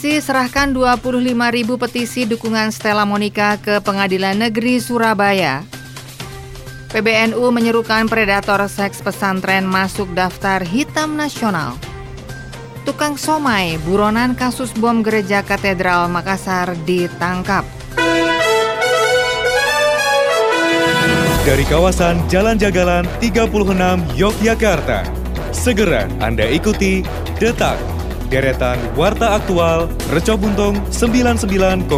Polisi serahkan 25 ribu petisi dukungan Stella Monica ke Pengadilan Negeri Surabaya. PBNU menyerukan predator seks pesantren masuk daftar hitam nasional. Tukang somai buronan kasus bom gereja katedral Makassar ditangkap. Dari kawasan Jalan Jagalan 36 Yogyakarta, segera Anda ikuti Detak deretan Warta Aktual Reco Buntung 99,4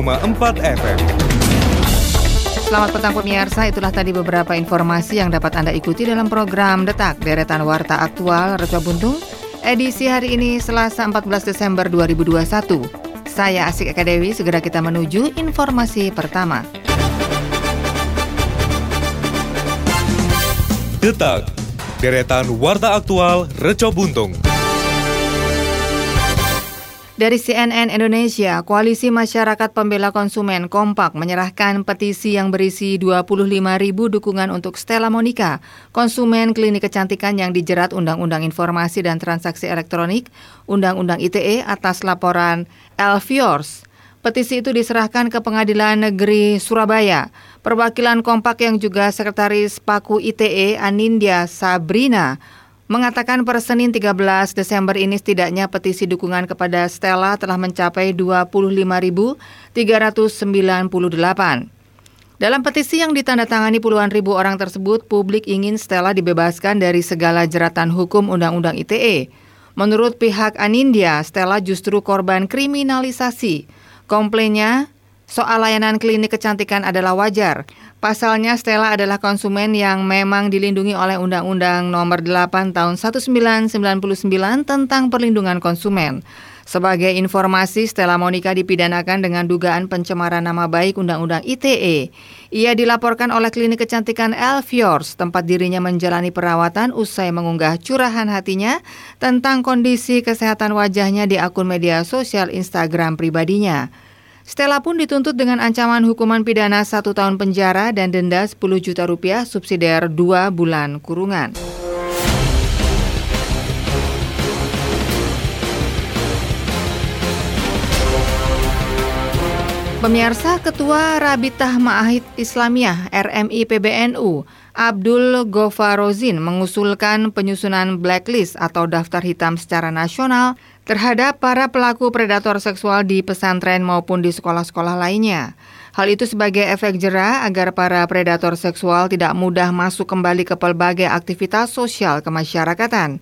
FM. Selamat petang pemirsa, itulah tadi beberapa informasi yang dapat Anda ikuti dalam program Detak Deretan Warta Aktual Reco Buntung edisi hari ini Selasa 14 Desember 2021. Saya Asik Eka Dewi, segera kita menuju informasi pertama. Detak, deretan Warta Aktual Reco Buntung. Dari CNN Indonesia, Koalisi Masyarakat Pembela Konsumen kompak menyerahkan petisi yang berisi 25 ribu dukungan untuk Stella Monica, konsumen klinik kecantikan yang dijerat Undang-Undang Informasi dan Transaksi Elektronik, Undang-Undang ITE atas laporan Elviors. Petisi itu diserahkan ke Pengadilan Negeri Surabaya. Perwakilan kompak yang juga Sekretaris Paku ITE Anindya Sabrina mengatakan per Senin 13 Desember ini setidaknya petisi dukungan kepada Stella telah mencapai 25.398. Dalam petisi yang ditandatangani puluhan ribu orang tersebut, publik ingin Stella dibebaskan dari segala jeratan hukum Undang-Undang ITE. Menurut pihak Anindya, Stella justru korban kriminalisasi. Komplainnya, soal layanan klinik kecantikan adalah wajar. Pasalnya Stella adalah konsumen yang memang dilindungi oleh Undang-Undang Nomor 8 Tahun 1999 tentang Perlindungan Konsumen. Sebagai informasi, Stella Monica dipidanakan dengan dugaan pencemaran nama baik Undang-Undang ITE. Ia dilaporkan oleh klinik kecantikan Elfiors, tempat dirinya menjalani perawatan usai mengunggah curahan hatinya tentang kondisi kesehatan wajahnya di akun media sosial Instagram pribadinya. Stella pun dituntut dengan ancaman hukuman pidana satu tahun penjara dan denda 10 juta rupiah subsidiar dua bulan kurungan. Pemirsa Ketua Rabitah Ma'ahid Islamiyah RMI PBNU Abdul Gofarozin mengusulkan penyusunan blacklist atau daftar hitam secara nasional terhadap para pelaku predator seksual di pesantren maupun di sekolah-sekolah lainnya. Hal itu sebagai efek jerah agar para predator seksual tidak mudah masuk kembali ke pelbagai aktivitas sosial kemasyarakatan.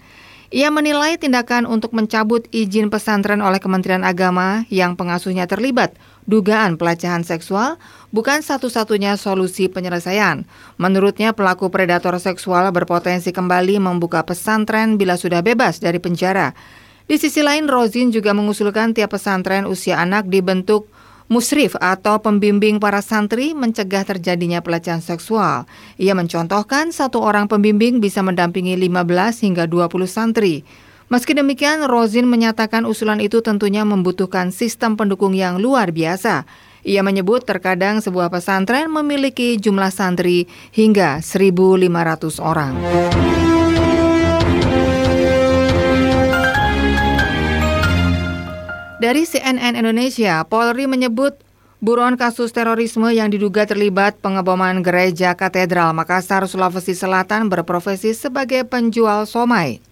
Ia menilai tindakan untuk mencabut izin pesantren oleh Kementerian Agama yang pengasuhnya terlibat dugaan pelecehan seksual bukan satu-satunya solusi penyelesaian. Menurutnya pelaku predator seksual berpotensi kembali membuka pesantren bila sudah bebas dari penjara. Di sisi lain, Rozin juga mengusulkan tiap pesantren usia anak dibentuk musrif atau pembimbing para santri mencegah terjadinya pelecehan seksual. Ia mencontohkan satu orang pembimbing bisa mendampingi 15 hingga 20 santri. Meski demikian, Rozin menyatakan usulan itu tentunya membutuhkan sistem pendukung yang luar biasa. Ia menyebut terkadang sebuah pesantren memiliki jumlah santri hingga 1.500 orang. Dari CNN Indonesia, Polri menyebut buron kasus terorisme yang diduga terlibat pengeboman gereja Katedral Makassar, Sulawesi Selatan berprofesi sebagai penjual somai.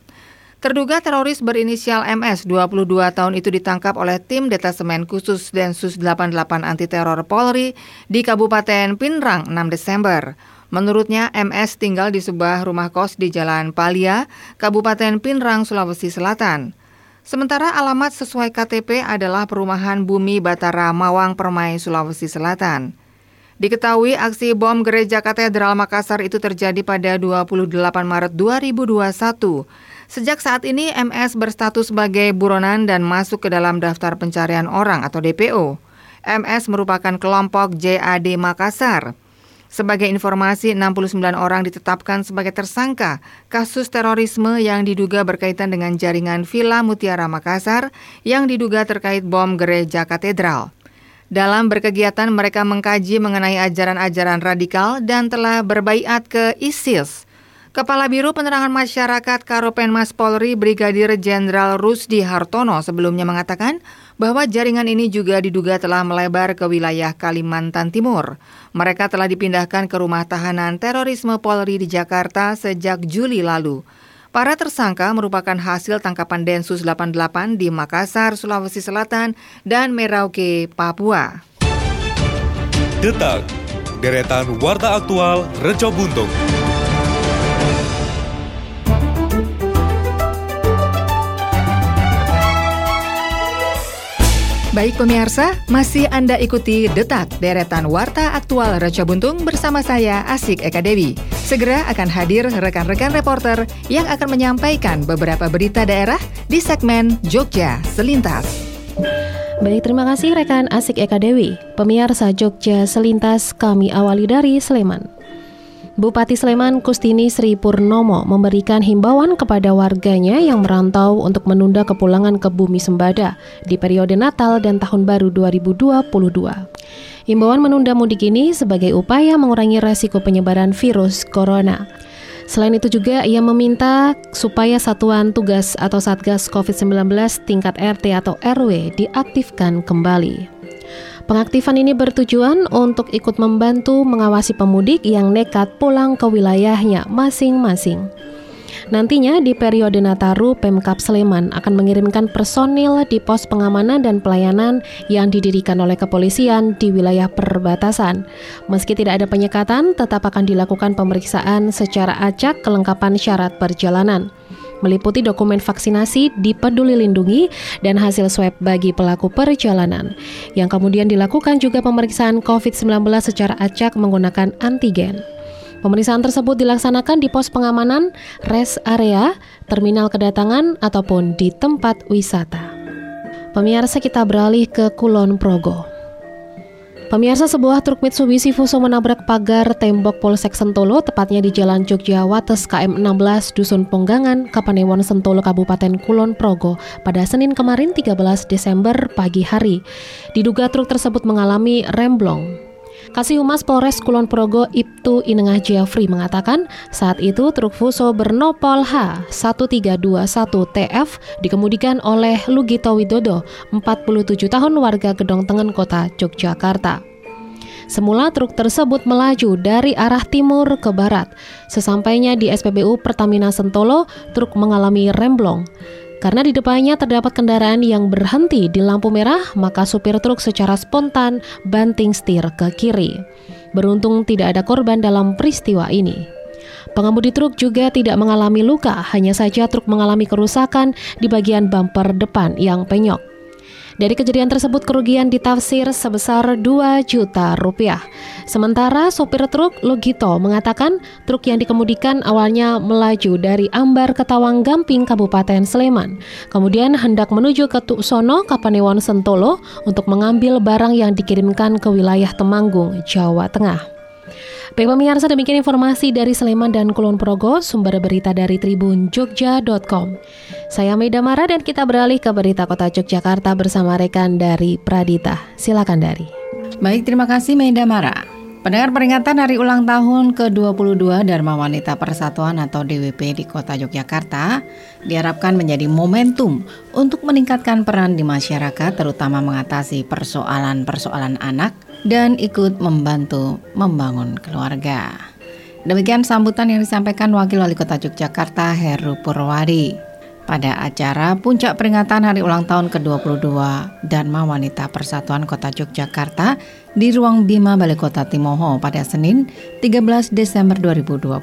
Terduga teroris berinisial MS 22 tahun itu ditangkap oleh tim detasemen khusus Densus 88 anti teror Polri di Kabupaten Pinrang 6 Desember. Menurutnya MS tinggal di sebuah rumah kos di Jalan Palia, Kabupaten Pinrang, Sulawesi Selatan. Sementara alamat sesuai KTP adalah perumahan Bumi Batara Mawang Permai, Sulawesi Selatan. Diketahui aksi bom gereja Katedral Makassar itu terjadi pada 28 Maret 2021. Sejak saat ini MS berstatus sebagai buronan dan masuk ke dalam daftar pencarian orang atau DPO. MS merupakan kelompok JAD Makassar. Sebagai informasi, 69 orang ditetapkan sebagai tersangka kasus terorisme yang diduga berkaitan dengan jaringan Villa Mutiara Makassar yang diduga terkait bom gereja katedral. Dalam berkegiatan, mereka mengkaji mengenai ajaran-ajaran radikal dan telah berbaiat ke ISIS. Kepala Biro Penerangan Masyarakat Karopenmas Polri Brigadir Jenderal Rusdi Hartono sebelumnya mengatakan bahwa jaringan ini juga diduga telah melebar ke wilayah Kalimantan Timur. Mereka telah dipindahkan ke rumah tahanan terorisme Polri di Jakarta sejak Juli lalu. Para tersangka merupakan hasil tangkapan Densus 88 di Makassar, Sulawesi Selatan, dan Merauke, Papua. Detak, deretan Warta Aktual Rejo Buntung. Baik pemirsa, masih Anda ikuti Detak Deretan Warta Aktual Raja Buntung bersama saya Asik Eka Dewi. Segera akan hadir rekan-rekan reporter yang akan menyampaikan beberapa berita daerah di segmen Jogja Selintas. Baik, terima kasih rekan Asik Eka Dewi. Pemirsa Jogja Selintas kami awali dari Sleman. Bupati Sleman Kustini Sri Purnomo memberikan himbauan kepada warganya yang merantau untuk menunda kepulangan ke Bumi Sembada di periode Natal dan Tahun Baru 2022. Himbauan menunda mudik ini sebagai upaya mengurangi resiko penyebaran virus corona. Selain itu juga ia meminta supaya satuan tugas atau Satgas COVID-19 tingkat RT atau RW diaktifkan kembali. Pengaktifan ini bertujuan untuk ikut membantu mengawasi pemudik yang nekat pulang ke wilayahnya masing-masing. Nantinya di periode Nataru, Pemkap Sleman akan mengirimkan personil di pos pengamanan dan pelayanan yang didirikan oleh kepolisian di wilayah perbatasan. Meski tidak ada penyekatan, tetap akan dilakukan pemeriksaan secara acak kelengkapan syarat perjalanan meliputi dokumen vaksinasi di Peduli Lindungi dan hasil swab bagi pelaku perjalanan. Yang kemudian dilakukan juga pemeriksaan COVID-19 secara acak menggunakan antigen. Pemeriksaan tersebut dilaksanakan di pos pengamanan, rest area, terminal kedatangan, ataupun di tempat wisata. Pemirsa kita beralih ke Kulon Progo. Pemirsa sebuah truk Mitsubishi Fuso menabrak pagar tembok Polsek Sentolo tepatnya di Jalan Jogja Wates KM 16 Dusun Ponggangan, Kapanewon Sentolo Kabupaten Kulon Progo pada Senin kemarin 13 Desember pagi hari. Diduga truk tersebut mengalami remblong. Kasih Humas Polres Kulon Progo Ibtu Inengah Jafri mengatakan saat itu truk Fuso bernopol H1321TF dikemudikan oleh Lugito Widodo, 47 tahun warga Gedong Tengen Kota Yogyakarta. Semula truk tersebut melaju dari arah timur ke barat. Sesampainya di SPBU Pertamina Sentolo, truk mengalami remblong. Karena di depannya terdapat kendaraan yang berhenti di lampu merah, maka supir truk secara spontan banting setir ke kiri. Beruntung tidak ada korban dalam peristiwa ini. Pengemudi truk juga tidak mengalami luka, hanya saja truk mengalami kerusakan di bagian bumper depan yang penyok. Dari kejadian tersebut kerugian ditafsir sebesar 2 juta rupiah. Sementara sopir truk Logito mengatakan truk yang dikemudikan awalnya melaju dari Ambar ke Tawang Gamping Kabupaten Sleman. Kemudian hendak menuju ke Tuksono Kapanewon Sentolo untuk mengambil barang yang dikirimkan ke wilayah Temanggung, Jawa Tengah. Baik pemirsa demikian informasi dari Sleman dan Kulon Progo, sumber berita dari Tribun Jogja.com. Saya Meda Mara dan kita beralih ke berita kota Yogyakarta bersama rekan dari Pradita. Silakan dari. Baik, terima kasih Meda Mara. Pendengar peringatan hari ulang tahun ke-22 Dharma Wanita Persatuan atau DWP di Kota Yogyakarta diharapkan menjadi momentum untuk meningkatkan peran di masyarakat terutama mengatasi persoalan-persoalan anak dan ikut membantu membangun keluarga. Demikian sambutan yang disampaikan Wakil Wali Kota Yogyakarta Heru Purwadi pada acara puncak peringatan hari ulang tahun ke-22 Dharma Wanita Persatuan Kota Yogyakarta di Ruang Bima Balai Kota Timoho pada Senin 13 Desember 2021.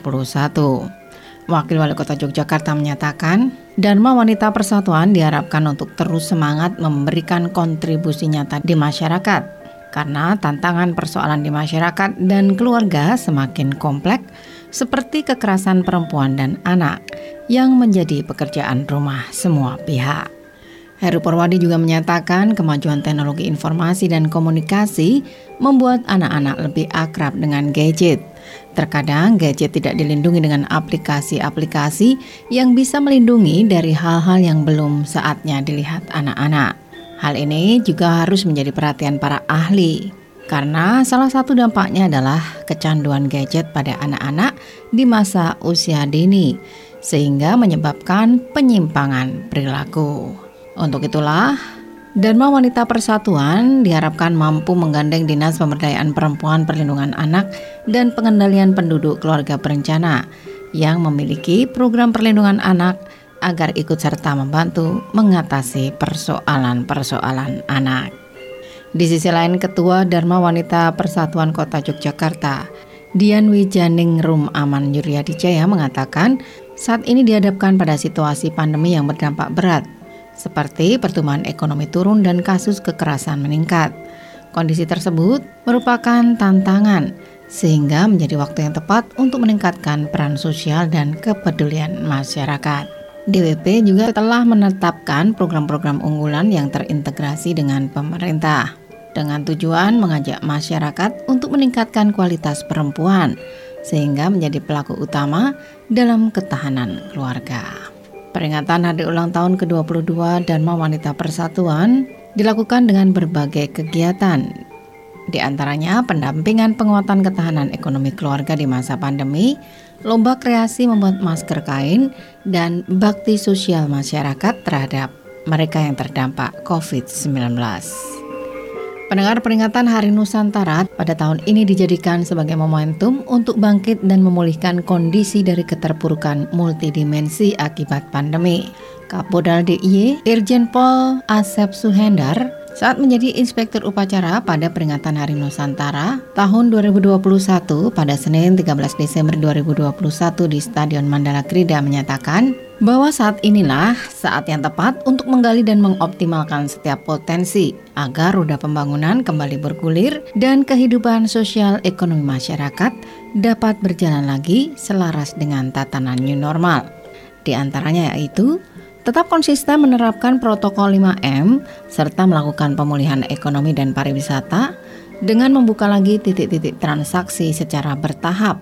Wakil Wali Kota Yogyakarta menyatakan, Dharma Wanita Persatuan diharapkan untuk terus semangat memberikan kontribusi nyata di masyarakat karena tantangan persoalan di masyarakat dan keluarga semakin kompleks seperti kekerasan perempuan dan anak yang menjadi pekerjaan rumah semua pihak. Heru Purwadi juga menyatakan kemajuan teknologi informasi dan komunikasi membuat anak-anak lebih akrab dengan gadget. Terkadang gadget tidak dilindungi dengan aplikasi-aplikasi yang bisa melindungi dari hal-hal yang belum saatnya dilihat anak-anak. Hal ini juga harus menjadi perhatian para ahli. Karena salah satu dampaknya adalah kecanduan gadget pada anak-anak di masa usia dini, sehingga menyebabkan penyimpangan perilaku. Untuk itulah, Dharma Wanita Persatuan diharapkan mampu menggandeng Dinas Pemberdayaan Perempuan Perlindungan Anak dan Pengendalian Penduduk Keluarga Berencana yang memiliki program perlindungan anak agar ikut serta membantu mengatasi persoalan-persoalan anak. Di sisi lain, Ketua Dharma Wanita Persatuan Kota Yogyakarta, Dian Wijaning Rum Aman Yuryadi Jaya mengatakan, saat ini dihadapkan pada situasi pandemi yang berdampak berat, seperti pertumbuhan ekonomi turun dan kasus kekerasan meningkat. Kondisi tersebut merupakan tantangan, sehingga menjadi waktu yang tepat untuk meningkatkan peran sosial dan kepedulian masyarakat. DWP juga telah menetapkan program-program unggulan yang terintegrasi dengan pemerintah dengan tujuan mengajak masyarakat untuk meningkatkan kualitas perempuan sehingga menjadi pelaku utama dalam ketahanan keluarga. Peringatan hari ulang tahun ke-22 Dharma Wanita Persatuan dilakukan dengan berbagai kegiatan. Di antaranya pendampingan penguatan ketahanan ekonomi keluarga di masa pandemi, lomba kreasi membuat masker kain, dan bakti sosial masyarakat terhadap mereka yang terdampak COVID-19. Pendengar peringatan Hari Nusantara pada tahun ini dijadikan sebagai momentum untuk bangkit dan memulihkan kondisi dari keterpurukan multidimensi akibat pandemi. Kapolda DIY Irjen Pol Asep Suhendar saat menjadi inspektur upacara pada peringatan Hari Nusantara tahun 2021 pada Senin 13 Desember 2021 di Stadion Mandala Krida menyatakan bahwa saat inilah saat yang tepat untuk menggali dan mengoptimalkan setiap potensi agar roda pembangunan kembali bergulir dan kehidupan sosial ekonomi masyarakat dapat berjalan lagi selaras dengan tatanan new normal. Di antaranya yaitu tetap konsisten menerapkan protokol 5M serta melakukan pemulihan ekonomi dan pariwisata dengan membuka lagi titik-titik transaksi secara bertahap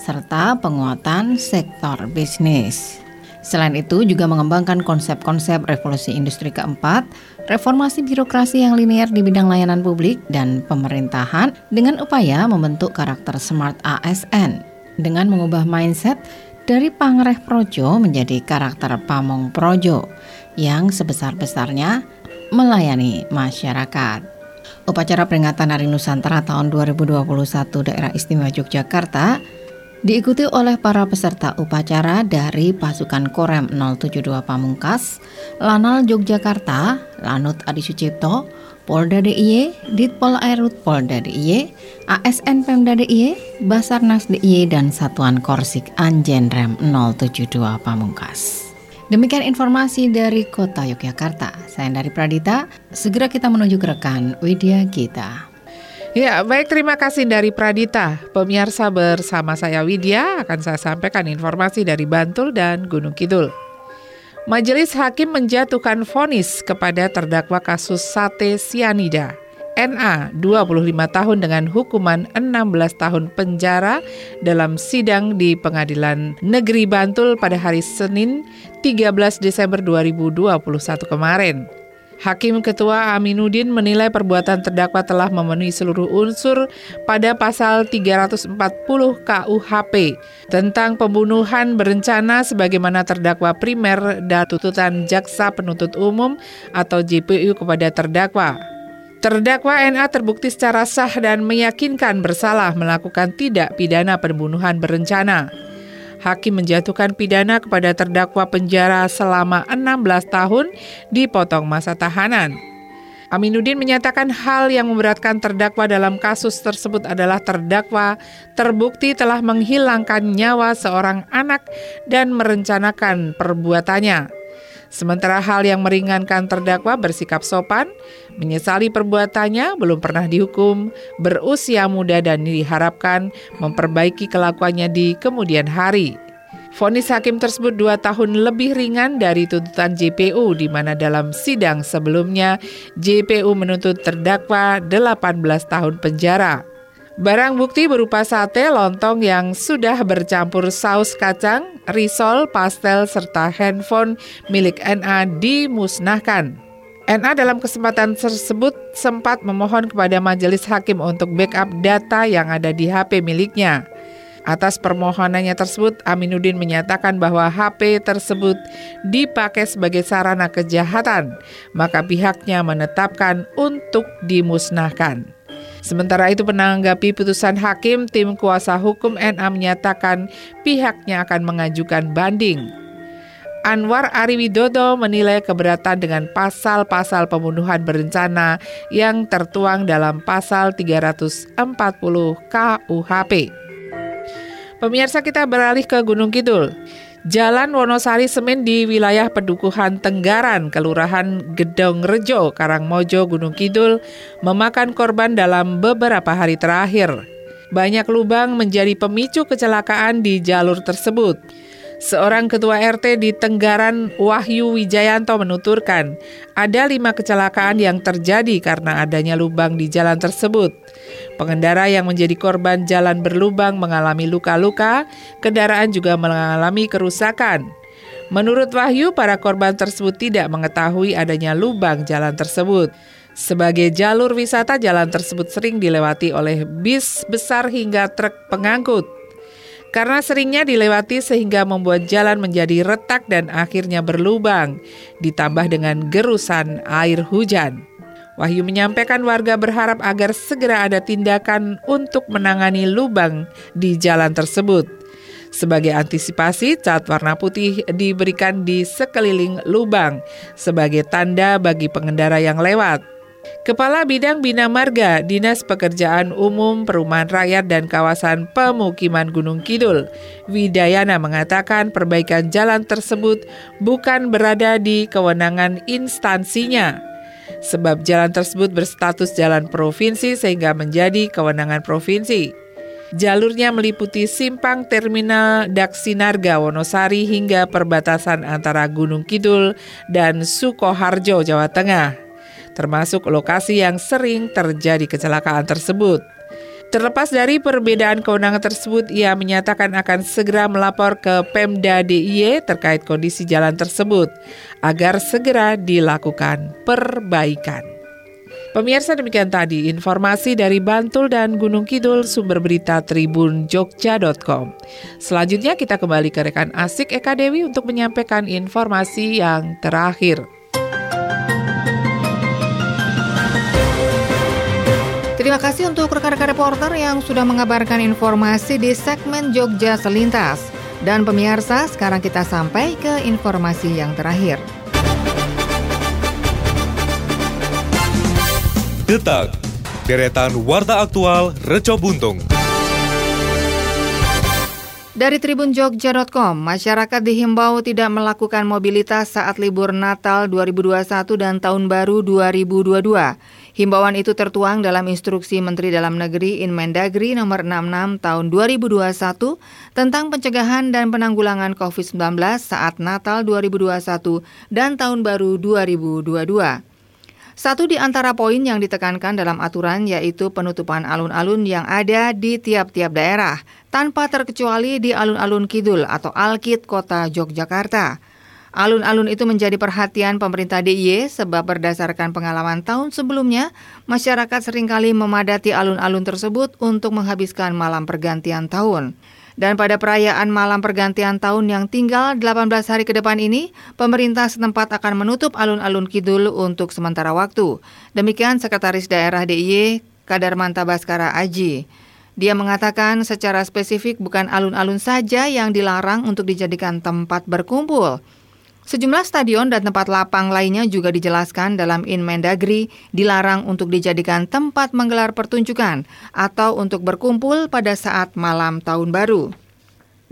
serta penguatan sektor bisnis. Selain itu juga mengembangkan konsep-konsep revolusi industri keempat, reformasi birokrasi yang linear di bidang layanan publik dan pemerintahan dengan upaya membentuk karakter smart ASN dengan mengubah mindset dari Pangreh Projo menjadi karakter Pamong Projo yang sebesar-besarnya melayani masyarakat. Upacara peringatan Hari Nusantara tahun 2021 Daerah Istimewa Yogyakarta diikuti oleh para peserta upacara dari pasukan Korem 072 Pamungkas, Lanal Yogyakarta, Lanut Adi Sucipto, Polda DIY, Ditpol Airut Polda DIY, ASN Pemda DIY, Basarnas DIY, dan Satuan Korsik Anjen Rem 072 Pamungkas. Demikian informasi dari Kota Yogyakarta. Saya dari Pradita, segera kita menuju ke rekan Widya Gita. Ya, baik terima kasih dari Pradita. Pemirsa bersama saya Widya akan saya sampaikan informasi dari Bantul dan Gunung Kidul. Majelis Hakim menjatuhkan vonis kepada terdakwa kasus sate sianida. NA 25 tahun dengan hukuman 16 tahun penjara dalam sidang di Pengadilan Negeri Bantul pada hari Senin 13 Desember 2021 kemarin. Hakim Ketua Aminuddin menilai perbuatan terdakwa telah memenuhi seluruh unsur pada pasal 340 KUHP tentang pembunuhan berencana sebagaimana terdakwa primer dan tuntutan jaksa penuntut umum atau JPU kepada terdakwa. Terdakwa NA terbukti secara sah dan meyakinkan bersalah melakukan tidak pidana pembunuhan berencana hakim menjatuhkan pidana kepada terdakwa penjara selama 16 tahun dipotong masa tahanan. Aminuddin menyatakan hal yang memberatkan terdakwa dalam kasus tersebut adalah terdakwa terbukti telah menghilangkan nyawa seorang anak dan merencanakan perbuatannya. Sementara hal yang meringankan terdakwa bersikap sopan, menyesali perbuatannya, belum pernah dihukum, berusia muda dan diharapkan memperbaiki kelakuannya di kemudian hari. Fonis hakim tersebut dua tahun lebih ringan dari tuntutan JPU di mana dalam sidang sebelumnya JPU menuntut terdakwa 18 tahun penjara. Barang bukti berupa sate, lontong yang sudah bercampur saus kacang, risol, pastel, serta handphone milik NA dimusnahkan. NA dalam kesempatan tersebut sempat memohon kepada majelis hakim untuk backup data yang ada di HP miliknya. Atas permohonannya tersebut, Aminuddin menyatakan bahwa HP tersebut dipakai sebagai sarana kejahatan, maka pihaknya menetapkan untuk dimusnahkan. Sementara itu menanggapi putusan hakim, tim kuasa hukum NA menyatakan pihaknya akan mengajukan banding. Anwar Ariwidodo menilai keberatan dengan pasal-pasal pembunuhan berencana yang tertuang dalam pasal 340 KUHP. Pemirsa kita beralih ke Gunung Kidul. Jalan Wonosari Semen di wilayah Pedukuhan Tenggaran, Kelurahan Gedong Rejo, Karangmojo, Gunung Kidul, memakan korban dalam beberapa hari terakhir. Banyak lubang menjadi pemicu kecelakaan di jalur tersebut. Seorang ketua RT di Tenggaran Wahyu Wijayanto menuturkan, ada lima kecelakaan yang terjadi karena adanya lubang di jalan tersebut. Pengendara yang menjadi korban jalan berlubang mengalami luka-luka, kendaraan juga mengalami kerusakan. Menurut Wahyu, para korban tersebut tidak mengetahui adanya lubang jalan tersebut. Sebagai jalur wisata, jalan tersebut sering dilewati oleh bis besar hingga truk pengangkut. Karena seringnya dilewati sehingga membuat jalan menjadi retak dan akhirnya berlubang, ditambah dengan gerusan air hujan. Wahyu menyampaikan warga berharap agar segera ada tindakan untuk menangani lubang di jalan tersebut. Sebagai antisipasi, cat warna putih diberikan di sekeliling lubang sebagai tanda bagi pengendara yang lewat. Kepala Bidang Bina Marga Dinas Pekerjaan Umum Perumahan Rakyat dan Kawasan Pemukiman Gunung Kidul, Widayana mengatakan perbaikan jalan tersebut bukan berada di kewenangan instansinya. Sebab jalan tersebut berstatus jalan provinsi sehingga menjadi kewenangan provinsi. Jalurnya meliputi simpang terminal Daksinarga Wonosari hingga perbatasan antara Gunung Kidul dan Sukoharjo, Jawa Tengah termasuk lokasi yang sering terjadi kecelakaan tersebut. Terlepas dari perbedaan kewenangan tersebut, ia menyatakan akan segera melapor ke Pemda DIY terkait kondisi jalan tersebut agar segera dilakukan perbaikan. Pemirsa demikian tadi informasi dari Bantul dan Gunung Kidul sumber berita Tribun Jogja.com. Selanjutnya kita kembali ke rekan Asik Eka Dewi untuk menyampaikan informasi yang terakhir. Terima kasih untuk rekan-rekan reporter yang sudah mengabarkan informasi di segmen Jogja Selintas. Dan pemirsa, sekarang kita sampai ke informasi yang terakhir. Detak, deretan warta aktual Reco Buntung. Dari Tribun Jogja.com, masyarakat dihimbau tidak melakukan mobilitas saat libur Natal 2021 dan Tahun Baru 2022. Himbauan itu tertuang dalam instruksi Menteri Dalam Negeri Inmendagri nomor 66 tahun 2021 tentang pencegahan dan penanggulangan COVID-19 saat Natal 2021 dan Tahun Baru 2022. Satu di antara poin yang ditekankan dalam aturan yaitu penutupan alun-alun yang ada di tiap-tiap daerah, tanpa terkecuali di alun-alun Kidul atau Alkit Kota Yogyakarta. Alun-alun itu menjadi perhatian pemerintah DIY sebab berdasarkan pengalaman tahun sebelumnya, masyarakat sering kali memadati alun-alun tersebut untuk menghabiskan malam pergantian tahun. Dan pada perayaan malam pergantian tahun yang tinggal 18 hari ke depan ini, pemerintah setempat akan menutup alun-alun Kidul untuk sementara waktu. Demikian Sekretaris Daerah DIY Kadarmanta Baskara Aji. Dia mengatakan secara spesifik bukan alun-alun saja yang dilarang untuk dijadikan tempat berkumpul. Sejumlah stadion dan tempat lapang lainnya juga dijelaskan dalam Inmendagri dilarang untuk dijadikan tempat menggelar pertunjukan atau untuk berkumpul pada saat malam tahun baru.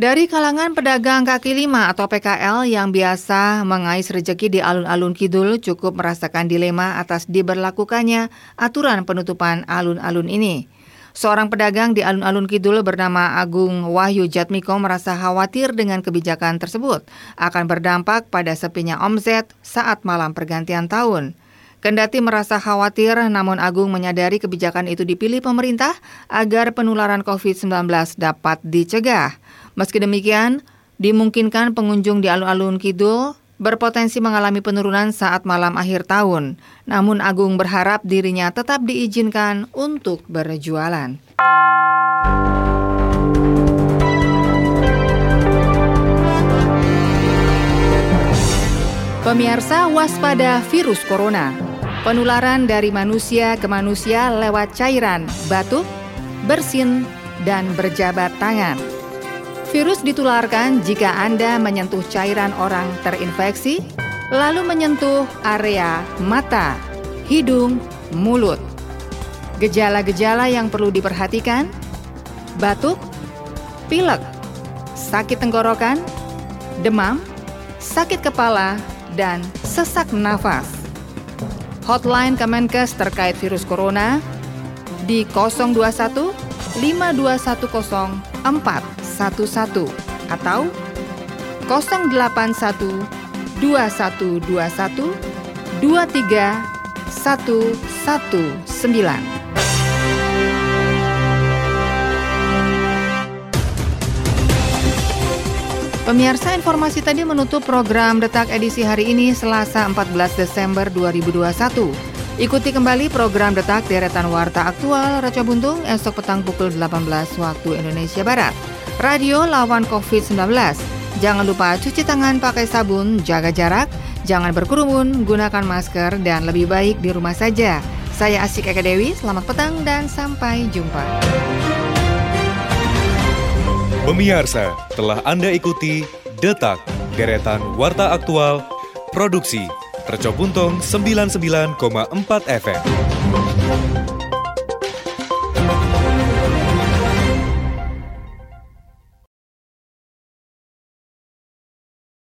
Dari kalangan pedagang kaki lima atau PKL yang biasa mengais rejeki di alun-alun kidul cukup merasakan dilema atas diberlakukannya aturan penutupan alun-alun ini. Seorang pedagang di alun-alun Kidul bernama Agung Wahyu Jatmiko merasa khawatir dengan kebijakan tersebut akan berdampak pada sepinya omset saat malam pergantian tahun. Kendati merasa khawatir, namun Agung menyadari kebijakan itu dipilih pemerintah agar penularan COVID-19 dapat dicegah. Meski demikian, dimungkinkan pengunjung di alun-alun Kidul berpotensi mengalami penurunan saat malam akhir tahun. Namun Agung berharap dirinya tetap diizinkan untuk berjualan. Pemirsa waspada virus corona. Penularan dari manusia ke manusia lewat cairan, batuk, bersin, dan berjabat tangan. Virus ditularkan jika Anda menyentuh cairan orang terinfeksi, lalu menyentuh area mata, hidung, mulut. Gejala-gejala yang perlu diperhatikan: batuk, pilek, sakit tenggorokan, demam, sakit kepala, dan sesak nafas. Hotline Kemenkes terkait virus corona di 021 5210 411 atau 081 2121 23119. Pemirsa informasi tadi menutup program Detak edisi hari ini Selasa 14 Desember 2021. Ikuti kembali program Detak deretan Warta Aktual Raca Buntung esok petang pukul 18 waktu Indonesia Barat. Radio lawan COVID-19. Jangan lupa cuci tangan pakai sabun, jaga jarak, jangan berkerumun, gunakan masker, dan lebih baik di rumah saja. Saya Asik Eka Dewi, selamat petang dan sampai jumpa. Pemirsa, telah Anda ikuti Detak, Deretan Warta Aktual, Produksi, Tercobuntung 99,4 FM.